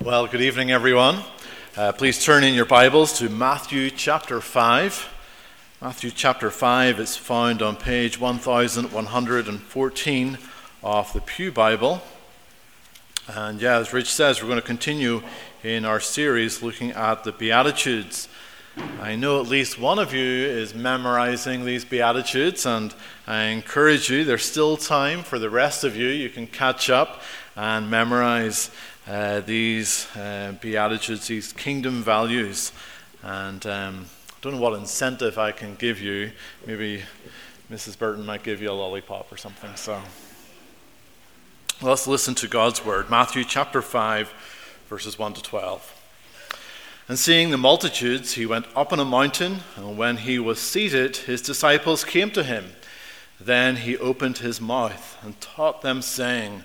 Well, good evening, everyone. Uh, please turn in your Bibles to Matthew chapter 5. Matthew chapter 5 is found on page 1114 of the Pew Bible. And yeah, as Rich says, we're going to continue in our series looking at the Beatitudes. I know at least one of you is memorizing these Beatitudes, and I encourage you, there's still time for the rest of you. You can catch up and memorize uh, these uh, Beatitudes, these kingdom values. And um, I don't know what incentive I can give you. Maybe Mrs. Burton might give you a lollipop or something. So let's listen to God's word. Matthew chapter 5, verses 1 to 12. And seeing the multitudes, he went up on a mountain, and when he was seated, his disciples came to him. Then he opened his mouth and taught them, saying,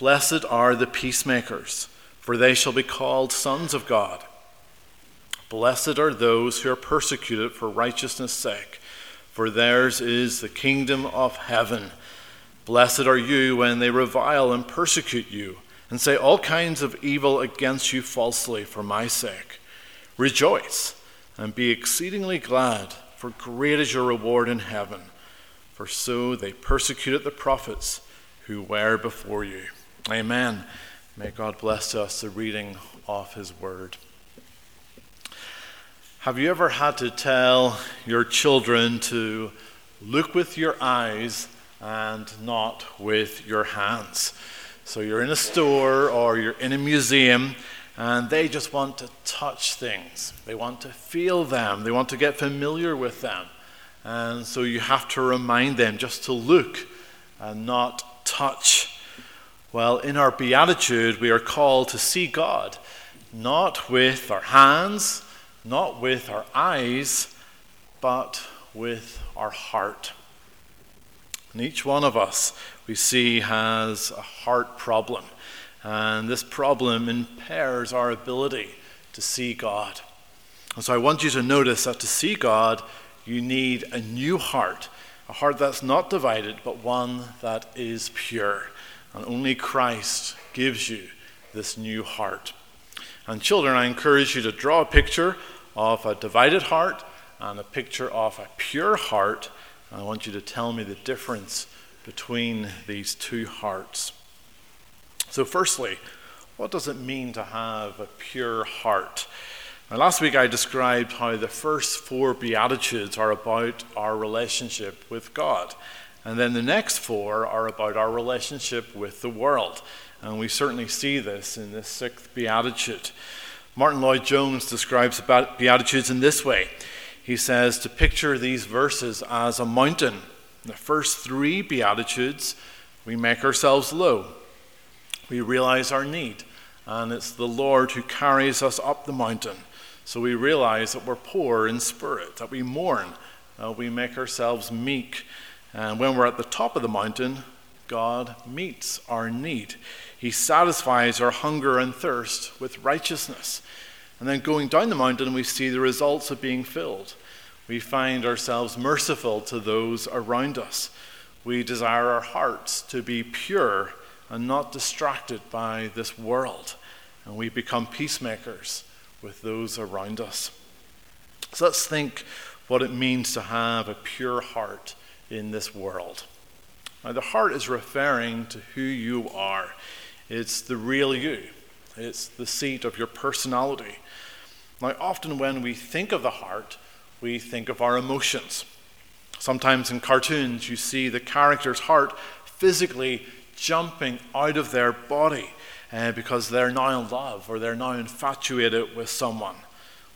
Blessed are the peacemakers, for they shall be called sons of God. Blessed are those who are persecuted for righteousness' sake, for theirs is the kingdom of heaven. Blessed are you when they revile and persecute you, and say all kinds of evil against you falsely for my sake. Rejoice and be exceedingly glad, for great is your reward in heaven. For so they persecuted the prophets who were before you. Amen. May God bless us the reading of His Word. Have you ever had to tell your children to look with your eyes and not with your hands? So you're in a store or you're in a museum and they just want to touch things. They want to feel them. They want to get familiar with them. And so you have to remind them just to look and not touch. Well, in our beatitude, we are called to see God, not with our hands, not with our eyes, but with our heart. And each one of us, we see, has a heart problem. And this problem impairs our ability to see God. And so I want you to notice that to see God, you need a new heart, a heart that's not divided, but one that is pure. And only Christ gives you this new heart. And children, I encourage you to draw a picture of a divided heart and a picture of a pure heart. I want you to tell me the difference between these two hearts. So, firstly, what does it mean to have a pure heart? Now, last week I described how the first four Beatitudes are about our relationship with God. And then the next four are about our relationship with the world. And we certainly see this in this sixth beatitude. Martyn Lloyd-Jones describes beatitudes in this way. He says to picture these verses as a mountain. The first three beatitudes, we make ourselves low. We realize our need, and it's the Lord who carries us up the mountain. So we realize that we're poor in spirit, that we mourn, uh, we make ourselves meek and when we're at the top of the mountain, God meets our need. He satisfies our hunger and thirst with righteousness. And then going down the mountain, we see the results of being filled. We find ourselves merciful to those around us. We desire our hearts to be pure and not distracted by this world. And we become peacemakers with those around us. So let's think what it means to have a pure heart in this world. Now, the heart is referring to who you are, it's the real you, it's the seat of your personality. Now, often when we think of the heart, we think of our emotions. Sometimes in cartoons, you see the character's heart physically jumping out of their body uh, because they're now in love or they're now infatuated with someone.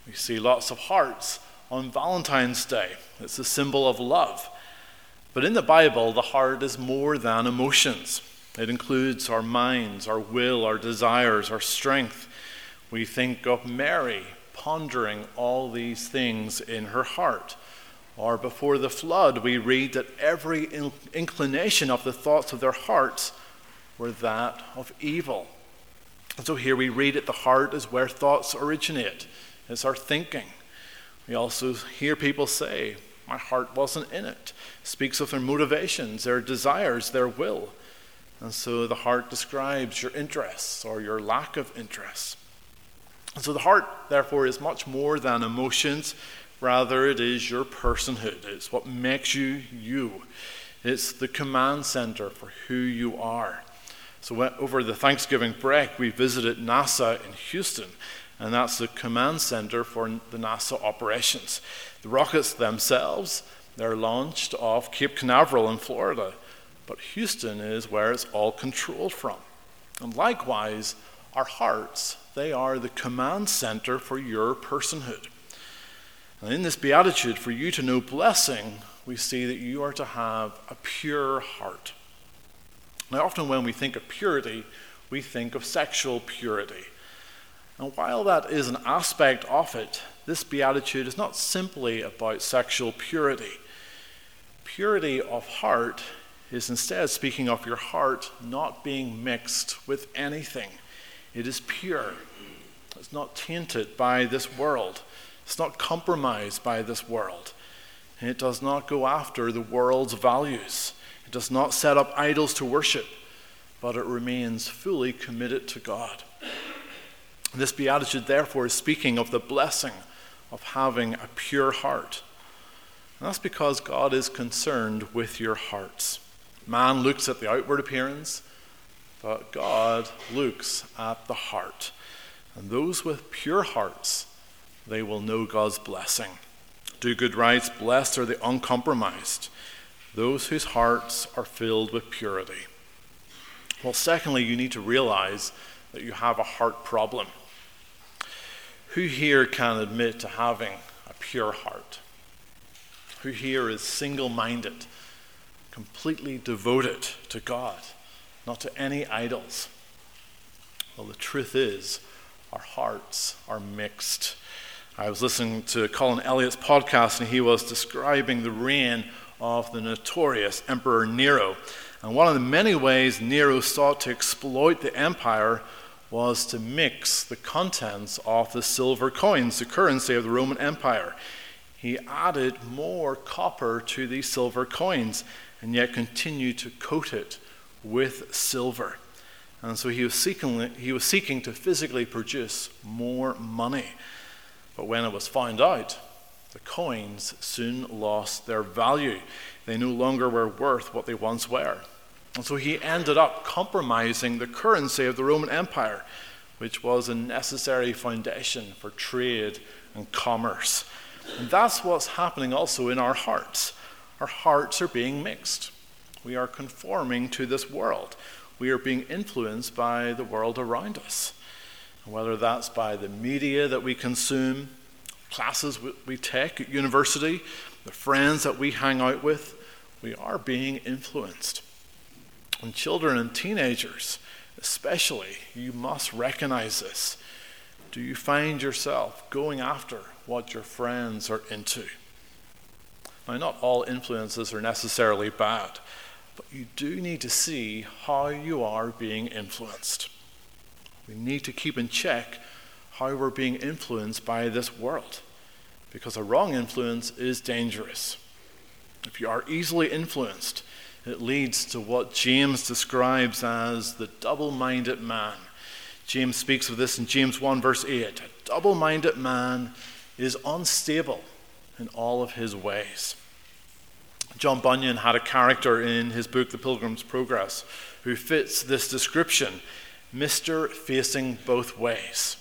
We see lots of hearts on Valentine's Day. It's a symbol of love. But in the Bible, the heart is more than emotions. It includes our minds, our will, our desires, our strength. We think of Mary pondering all these things in her heart. Or before the flood, we read that every inclination of the thoughts of their hearts were that of evil. And so here we read at the heart is where thoughts originate, it's our thinking. We also hear people say, My heart wasn't in it. Speaks of their motivations, their desires, their will. And so the heart describes your interests or your lack of interests. And so the heart, therefore, is much more than emotions. Rather, it is your personhood. It's what makes you you. It's the command center for who you are. So, over the Thanksgiving break, we visited NASA in Houston, and that's the command center for the NASA operations. The rockets themselves, they're launched off Cape Canaveral in Florida, but Houston is where it's all controlled from. And likewise, our hearts, they are the command center for your personhood. And in this beatitude, for you to know blessing, we see that you are to have a pure heart. Now, often when we think of purity, we think of sexual purity. And while that is an aspect of it, this beatitude is not simply about sexual purity. Purity of heart is instead speaking of your heart not being mixed with anything. It is pure, it's not tainted by this world, it's not compromised by this world. It does not go after the world's values it does not set up idols to worship, but it remains fully committed to God. This beatitude, therefore, is speaking of the blessing of having a pure heart. And that's because God is concerned with your hearts. Man looks at the outward appearance, but God looks at the heart. And those with pure hearts, they will know God's blessing. Do good rights, blessed are the uncompromised those whose hearts are filled with purity. Well, secondly, you need to realize that you have a heart problem. Who here can admit to having a pure heart? Who here is single minded, completely devoted to God, not to any idols? Well, the truth is, our hearts are mixed. I was listening to Colin Elliott's podcast, and he was describing the reign of the notorious Emperor Nero. And one of the many ways Nero sought to exploit the empire was to mix the contents of the silver coins, the currency of the Roman Empire. He added more copper to these silver coins and yet continued to coat it with silver. And so he was seeking, he was seeking to physically produce more money. But when it was found out the coins soon lost their value. They no longer were worth what they once were. And so he ended up compromising the currency of the Roman Empire, which was a necessary foundation for trade and commerce. And that's what's happening also in our hearts. Our hearts are being mixed. We are conforming to this world. We are being influenced by the world around us. whether that's by the media that we consume, classes we take at university, the friends that we hang out with, we are being influenced. And children and teenagers, especially, you must recognize this. Do you find yourself going after what your friends are into? Now, not all influences are necessarily bad, but you do need to see how you are being influenced. We need to keep in check how we're being influenced by this world. Because a wrong influence is dangerous. If you are easily influenced, it leads to what James describes as the double minded man. James speaks of this in James 1, verse 8. A double minded man is unstable in all of his ways. John Bunyan had a character in his book, The Pilgrim's Progress, who fits this description Mr. Facing Both Ways.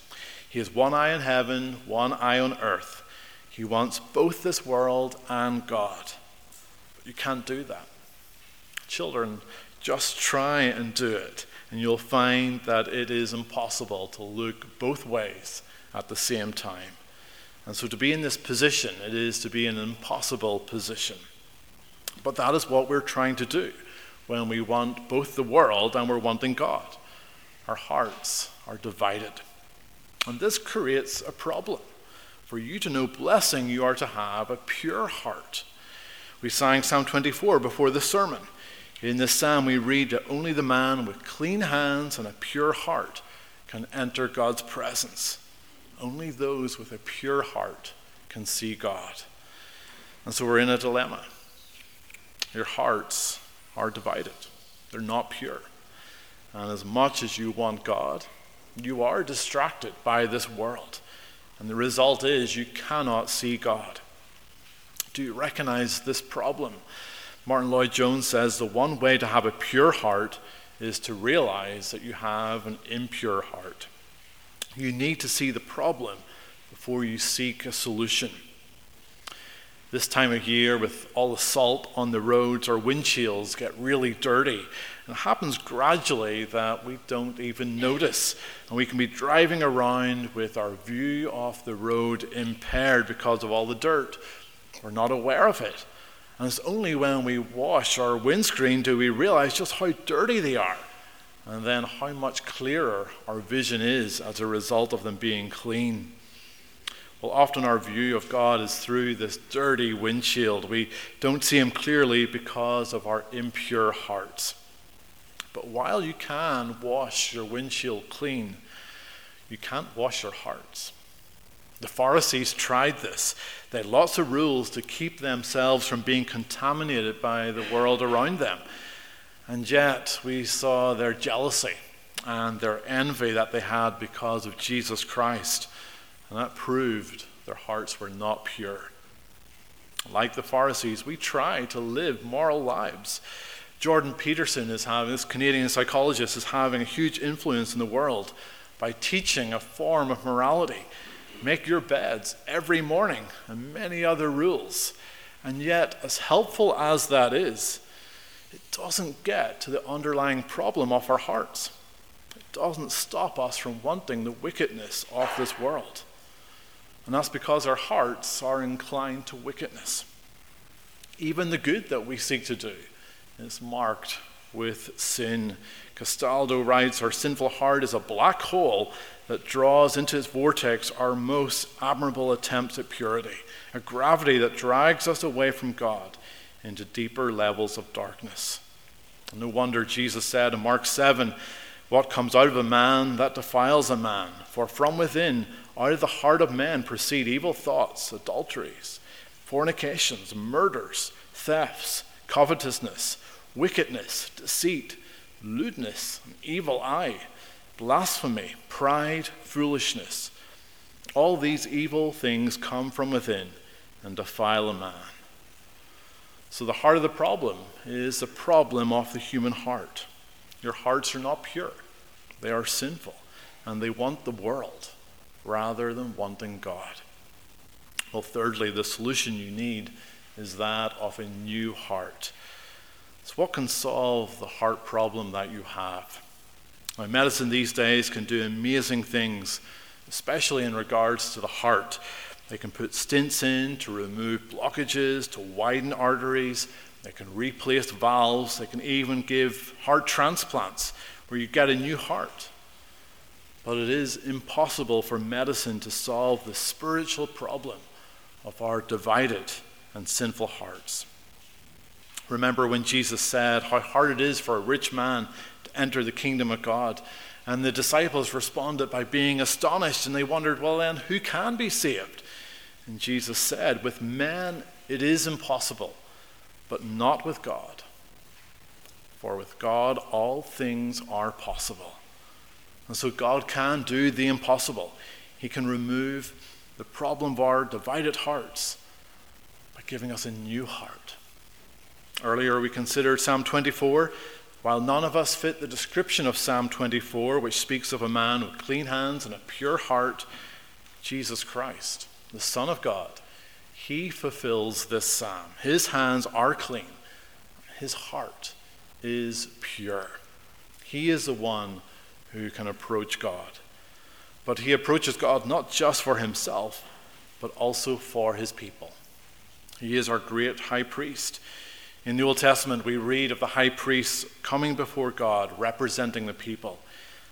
He has one eye in heaven, one eye on earth. He wants both this world and God. But you can't do that. Children, just try and do it, and you'll find that it is impossible to look both ways at the same time. And so to be in this position, it is to be in an impossible position. But that is what we're trying to do when we want both the world and we're wanting God. Our hearts are divided. And this creates a problem. For you to know blessing, you are to have a pure heart. We sang Psalm 24 before the sermon. In this psalm, we read that only the man with clean hands and a pure heart can enter God's presence. Only those with a pure heart can see God. And so we're in a dilemma. Your hearts are divided, they're not pure. And as much as you want God, you are distracted by this world. And the result is you cannot see God. Do you recognize this problem? Martyn Lloyd-Jones says the one way to have a pure heart is to realize that you have an impure heart. You need to see the problem before you seek a solution. This time of year, with all the salt on the roads, our windshields get really dirty. And it happens gradually that we don't even notice. And we can be driving around with our view off the road impaired because of all the dirt. We're not aware of it. And it's only when we wash our windscreen do we realize just how dirty they are. And then how much clearer our vision is as a result of them being clean. Well, often our view of God is through this dirty windshield. We don't see Him clearly because of our impure hearts. But while you can wash your windshield clean, you can't wash your hearts. The Pharisees tried this. They had lots of rules to keep themselves from being contaminated by the world around them. And yet, we saw their jealousy and their envy that they had because of Jesus Christ. And that proved their hearts were not pure. Like the Pharisees, we try to live moral lives. Jordan Peterson is having, this Canadian psychologist, is having a huge influence in the world by teaching a form of morality. Make your beds every morning, and many other rules. And yet, as helpful as that is, it doesn't get to the underlying problem of our hearts. It doesn't stop us from wanting the wickedness of this world. And that's because our hearts are inclined to wickedness. Even the good that we seek to do is marked with sin. Castaldo writes Our sinful heart is a black hole that draws into its vortex our most admirable attempts at purity, a gravity that drags us away from God into deeper levels of darkness. No wonder Jesus said in Mark 7 What comes out of a man, that defiles a man, for from within, out of the heart of man proceed evil thoughts, adulteries, fornications, murders, thefts, covetousness, wickedness, deceit, lewdness, and evil eye, blasphemy, pride, foolishness. All these evil things come from within and defile a man. So, the heart of the problem is the problem of the human heart. Your hearts are not pure, they are sinful, and they want the world rather than wanting God. Well, thirdly, the solution you need is that of a new heart. So, what can solve the heart problem that you have? Now, medicine these days can do amazing things, especially in regards to the heart. They can put stents in to remove blockages, to widen arteries. They can replace valves. They can even give heart transplants where you get a new heart. But it is impossible for medicine to solve the spiritual problem of our divided and sinful hearts. Remember when Jesus said how hard it is for a rich man enter the kingdom of God. And the disciples responded by being astonished and they wondered, well, then, who can be saved? And Jesus said, With man it is impossible, but not with God. For with God all things are possible. And so God can do the impossible. He can remove the problem of our divided hearts by giving us a new heart. Earlier, we considered Psalm 24. While none of us fit the description of Psalm 24, which speaks of a man with clean hands and a pure heart, Jesus Christ, the Son of God, he fulfills this psalm. His hands are clean, his heart is pure. He is the one who can approach God. But he approaches God not just for himself, but also for his people. He is our great high priest. In the Old Testament, we read of the high priests coming before God, representing the people.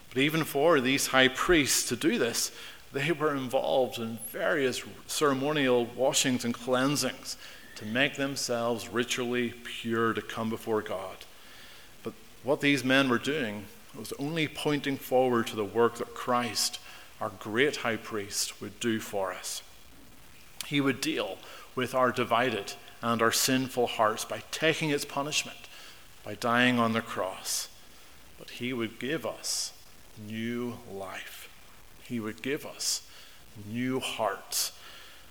But even for these high priests to do this, They were involved in various ceremonial washings and cleansings to make themselves ritually pure to come before God. But what these men were doing was only pointing forward to the work that Christ, our great high priest, would do for us. He would deal with our divided and our sinful hearts by taking its punishment, by dying on the cross. But He would give us new life. He would give us new hearts.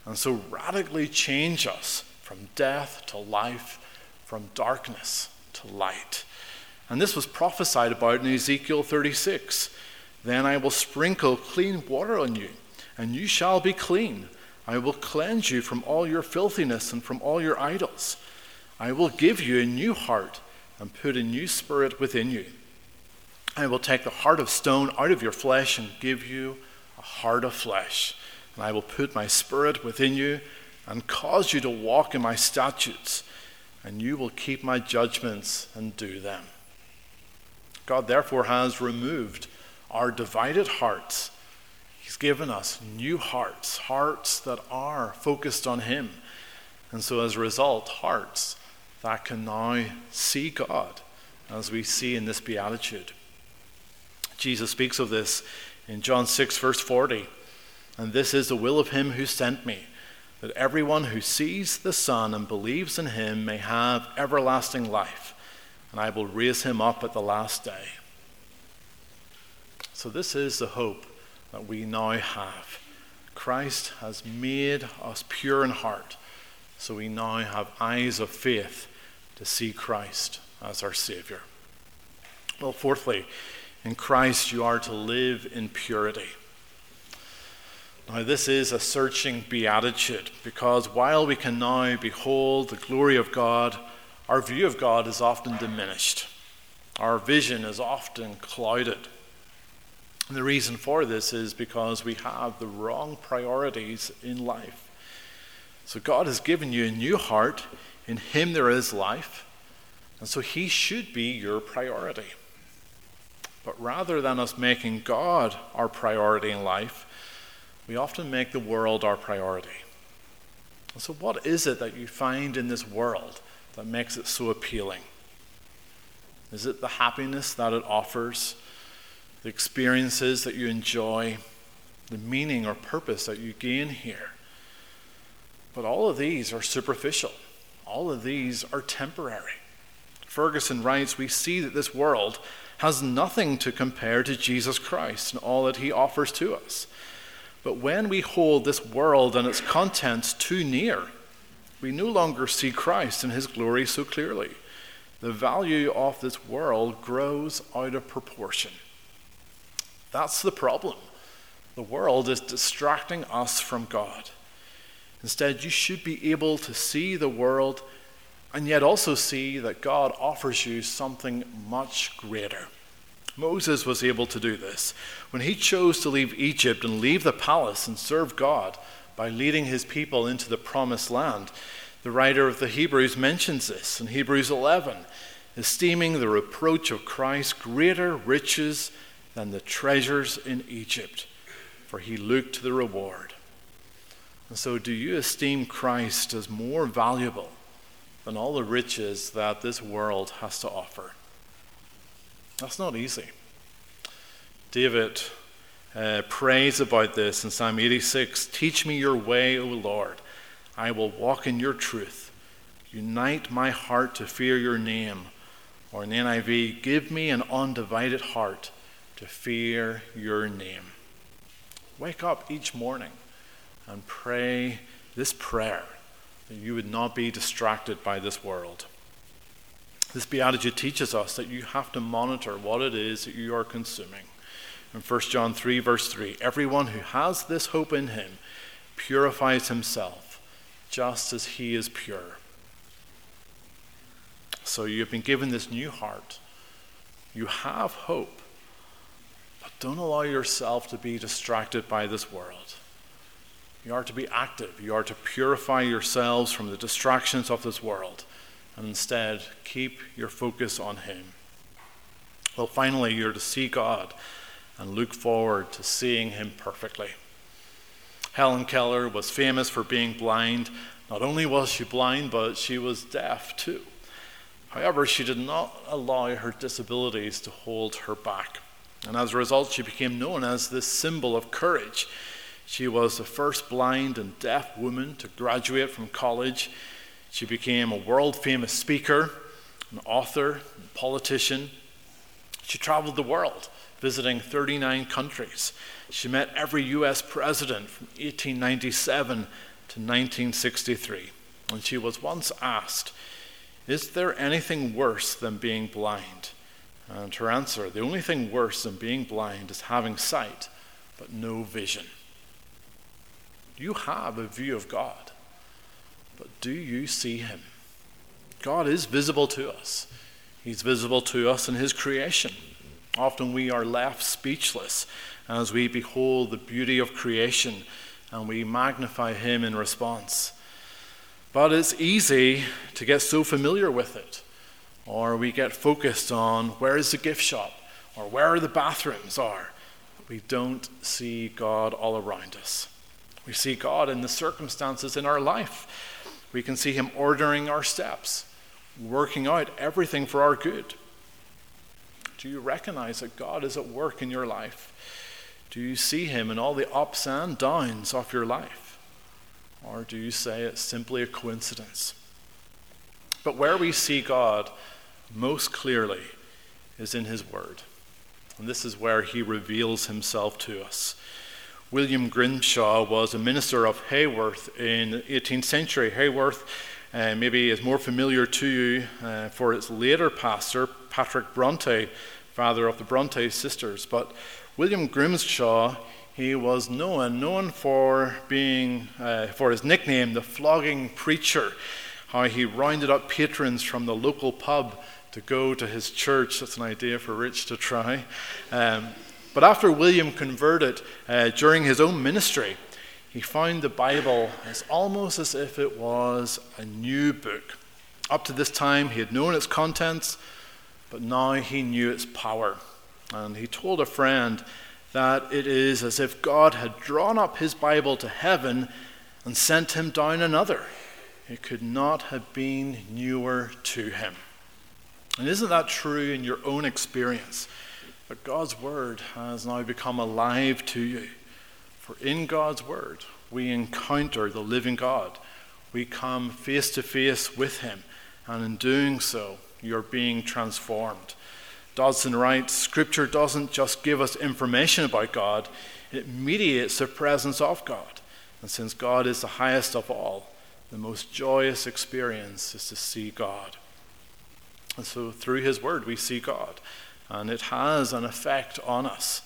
And so radically change us from death to life, from darkness to light. And this was prophesied about in Ezekiel 36. Then I will sprinkle clean water on you, and you shall be clean. I will cleanse you from all your filthiness and from all your idols. I will give you a new heart and put a new spirit within you. I will take the heart of stone out of your flesh and give you a heart of flesh. And I will put my spirit within you and cause you to walk in my statutes, and you will keep my judgments and do them. God, therefore, has removed our divided hearts He's given us new hearts, hearts that are focused on Him. And so, as a result, hearts that can now see God, as we see in this beatitude. Jesus speaks of this in John 6, verse 40. And this is the will of Him who sent me, that everyone who sees the Son and believes in Him may have everlasting life, and I will raise him up at the last day. So, this is the hope that we now have. Christ has made us pure in heart, so we now have eyes of faith to see Christ as our Savior. Well, fourthly, in Christ you are to live in purity. Now, this is a searching beatitude because while we can now behold the glory of God, our view of God is often diminished. Our vision is often clouded. And the reason for this is because we have the wrong priorities in life. So God has given you a new heart. In Him there is life. And so He should be your priority. But rather than us making God our priority in life, we often make the world our priority. And so, what is it that you find in this world that makes it so appealing? Is it the happiness that it offers? The experiences that you enjoy, the meaning or purpose that you gain here. But all of these are superficial, all of these are temporary. Ferguson writes We see that this world has nothing to compare to Jesus Christ and all that he offers to us. But when we hold this world and its contents too near, we no longer see Christ and his glory so clearly. The value of this world grows out of proportion. That's the problem. The world is distracting us from God. Instead, you should be able to see the world and yet also see that God offers you something much greater. Moses was able to do this. When he chose to leave Egypt and leave the palace and serve God by leading his people into the promised land, the writer of the Hebrews mentions this in Hebrews 11, esteeming the reproach of Christ greater riches than the treasures in Egypt, for he looked to the reward. And so, do you esteem Christ as more valuable than all the riches that this world has to offer? That's not easy. David uh, prays about this in Psalm 86 Teach me your way, O Lord. I will walk in your truth. Unite my heart to fear your name. Or in NIV, give me an undivided heart to fear your name. Wake up each morning and pray this prayer that you would not be distracted by this world. This beatitude teaches us that you have to monitor what it is that you are consuming. In 1 John 3, verse 3, everyone who has this hope in him purifies himself just as he is pure. So you have been given this new heart. You have hope. Don't allow yourself to be distracted by this world. You are to be active. You are to purify yourselves from the distractions of this world and instead keep your focus on Him. Well, finally, you're to see God and look forward to seeing Him perfectly. Helen Keller was famous for being blind. Not only was she blind, but she was deaf too. However, she did not allow her disabilities to hold her back. And as a result, she became known as this symbol of courage. She was the first blind and deaf woman to graduate from college. She became a world famous speaker, an author, a politician. She traveled the world, visiting 39 countries. She met every U.S. president from 1897 to 1963. And she was once asked, Is there anything worse than being blind? Uh, and her answer, the only thing worse than being blind is having sight but no vision. You have a view of God, but do you see Him? God is visible to us. He's visible to us in His creation. Often we are left speechless as we behold the beauty of creation and we magnify Him in response. But it's easy to get so familiar with it or we get focused on where is the gift shop or where are the bathrooms are. We don't see God all around us. We see God in the circumstances in our life. We can see Him ordering our steps, working out everything for our good. Do you recognize that God is at work in your life? Do you see Him in all the ups and downs of your life? Or do you say it's simply a coincidence? But where we see God most clearly is in his word. And this is where he reveals himself to us. William Grimshaw was a minister of Haworth in the 18th century. Haworth uh, maybe is more familiar to you uh, for its later pastor, Patrick Bronte, father of the Bronte sisters. But William Grimshaw, he was known, known for being, uh, for his nickname, the flogging preacher, how he rounded up patrons from the local pub to go to his church. That's an idea for Rich to try. Um, but after William converted uh, during his own ministry, he found the Bible as almost as if it was a new book. Up to this time, he had known its contents, but now he knew its power. And he told a friend that it is as if God had drawn up his Bible to heaven and sent him down another. It could not have been newer to him. And isn't that true in your own experience? That God's Word has now become alive to you. For in God's Word, we encounter the living God. We come face to face with Him. And in doing so, you're being transformed. Dodson writes Scripture doesn't just give us information about God, it mediates the presence of God. And since God is the highest of all, the most joyous experience is to see God. And so through his word, we see God. And it has an effect on us.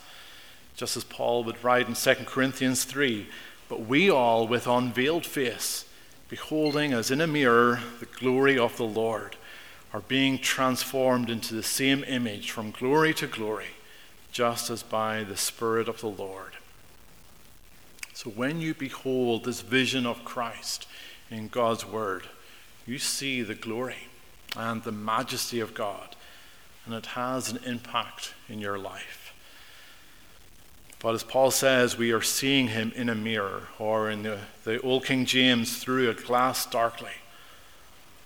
Just as Paul would write in 2 Corinthians 3 But we all, with unveiled face, beholding as in a mirror the glory of the Lord, are being transformed into the same image from glory to glory, just as by the Spirit of the Lord. So when you behold this vision of Christ in God's Word, you see the glory and the majesty of God, and it has an impact in your life. But as Paul says, we are seeing him in a mirror, or in the, the Old King James, through a glass darkly.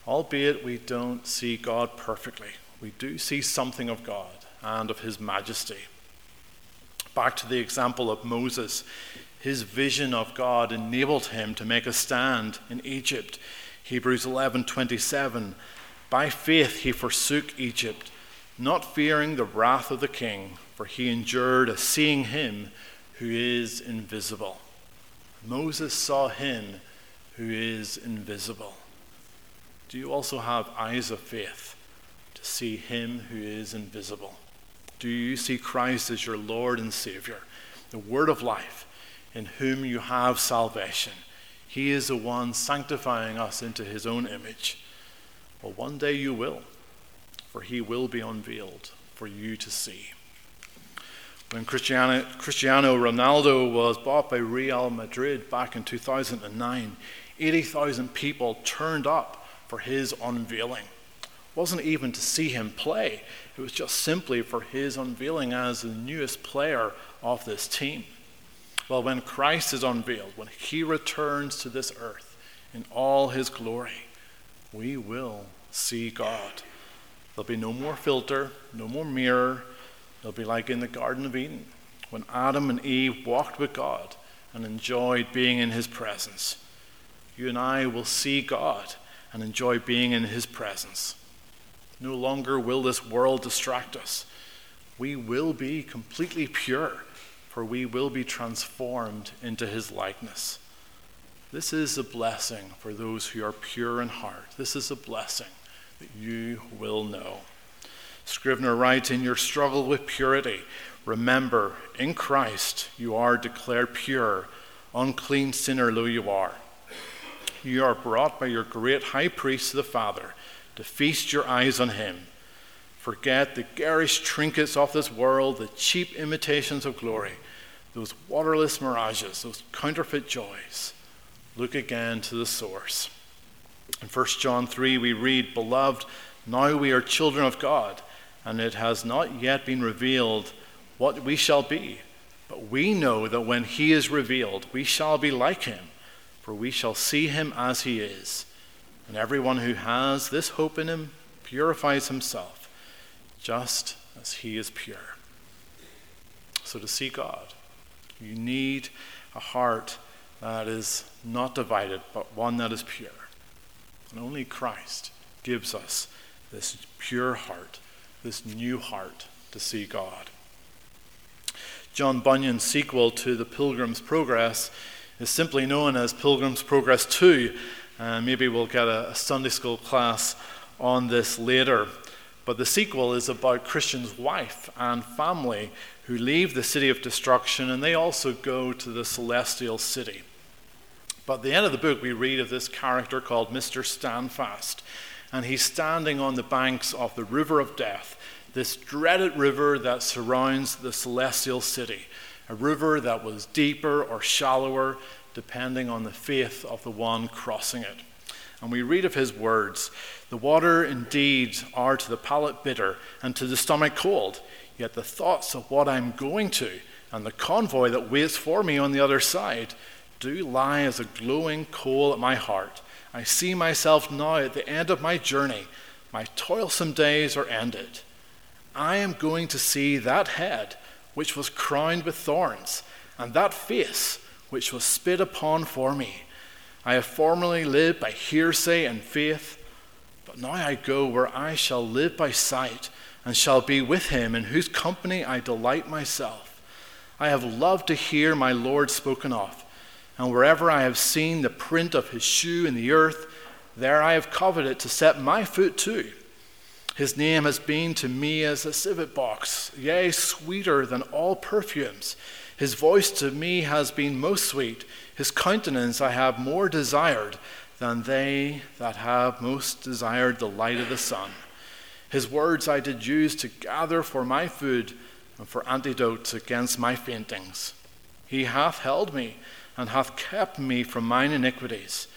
Albeit we don't see God perfectly, we do see something of God and of his majesty. Back to the example of Moses, his vision of God enabled him to make a stand in Egypt. Hebrews 11:27 by faith he forsook Egypt, not fearing the wrath of the king, for he endured as seeing him who is invisible. Moses saw him who is invisible. Do you also have eyes of faith to see him who is invisible? Do you see Christ as your Lord and Savior, the Word of life, in whom you have salvation? He is the one sanctifying us into his own image. Well, one day you will, for he will be unveiled for you to see. When Cristiano, Cristiano Ronaldo was bought by Real Madrid back in 2009, 80,000 people turned up for his unveiling. Wasn't even to see him play, it was just simply for his unveiling as the newest player of this team. Well, when Christ is unveiled, when he returns to this earth in all his glory, we will see God. There'll be no more filter, no more mirror. It'll be like in the Garden of Eden when Adam and Eve walked with God and enjoyed being in his presence. You and I will see God and enjoy being in his presence. No longer will this world distract us. We will be completely pure for we will be transformed into his likeness. This is a blessing for those who are pure in heart. This is a blessing that you will know. Scrivener writes In your struggle with purity, remember, in Christ you are declared pure, unclean sinner though you are. You are brought by your great high priest the Father to feast your eyes on him. Forget the garish trinkets of this world, the cheap imitations of glory, those waterless mirages, those counterfeit joys. Look again to the source. In 1 John 3, we read, Beloved, now we are children of God, and it has not yet been revealed what we shall be. But we know that when he is revealed, we shall be like him, for we shall see him as he is. And everyone who has this hope in him purifies himself just as He is pure. So, to see God, you need a heart that is not divided, but one that is pure. And only Christ gives us this pure heart, this new heart to see God. John Bunyan's sequel to The Pilgrim's Progress is simply known as Pilgrim's Progress 2. Uh, maybe we'll get a, a Sunday school class on this later. But the sequel is about Christian's wife and family who leave the city of destruction and they also go to the celestial city. But at the end of the book, we read of this character called Mr. Standfast. And he's standing on the banks of the river of death, this dreaded river that surrounds the celestial city, a river that was deeper or shallower, depending on the faith of the one crossing it. And we read of his words The water indeed are to the palate bitter and to the stomach cold, yet the thoughts of what I'm going to and the convoy that waits for me on the other side do lie as a glowing coal at my heart. I see myself now at the end of my journey. My toilsome days are ended. I am going to see that head which was crowned with thorns, and that face which was spit upon for me. I have formerly lived by hearsay and faith, but now I go where I shall live by sight and shall be with him in whose company I delight myself. I have loved to hear my Lord spoken of, and wherever I have seen the print of his shoe in the earth, there I have coveted to set my foot too. His name has been to me as a civet box, yea, sweeter than all perfumes. His voice to me has been most sweet. His countenance I have more desired than they that have most desired the light of the sun. His words I did use to gather for my food and for antidotes against my faintings. He hath held me and hath kept me from mine iniquities.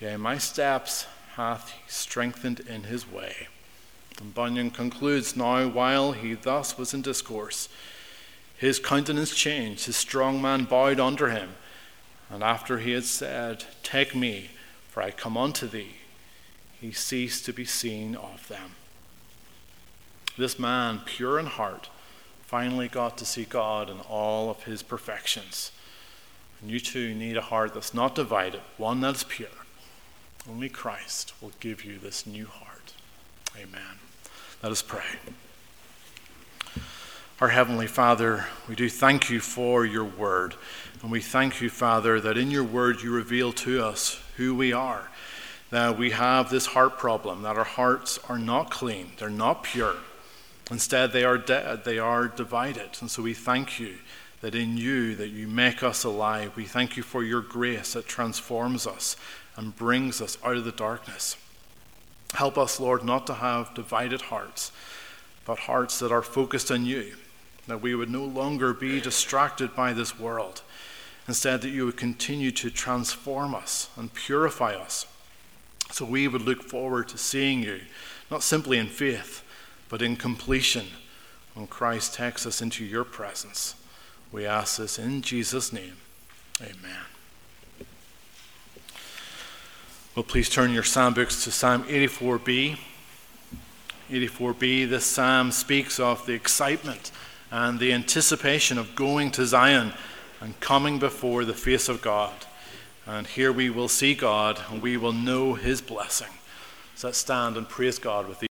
Yea, my steps hath he strengthened in his way. And Bunyan concludes now, while he thus was in discourse, his countenance changed, his strong man bowed under him. And after he had said, Take me, for I come unto thee, he ceased to be seen of them. This man, pure in heart, finally got to see God in all of his perfections. And you too need a heart that's not divided, one that's pure. Only Christ will give you this new heart. Amen. Let us pray. Our Heavenly Father, we do thank you for your word. And we thank you, Father, that in your word you reveal to us who we are. That we have this heart problem, that our hearts are not clean, they're not pure. Instead, they are dead, they are divided. And so we thank you that in you that you make us alive. We thank you for your grace that transforms us and brings us out of the darkness. Help us, Lord, not to have divided hearts, but hearts that are focused on you that we would no longer be distracted by this world. Instead, that you would continue to transform us and purify us. So we would look forward to seeing you, not simply in faith, but in completion when Christ takes us into your presence. We ask this in Jesus' name. Amen. Well, please turn your psalm books to Psalm 84b. 84b, this psalm speaks of the excitement and the anticipation of going to Zion and coming before the face of God. And here we will see God and we will know his blessing. So let's stand and praise God with these.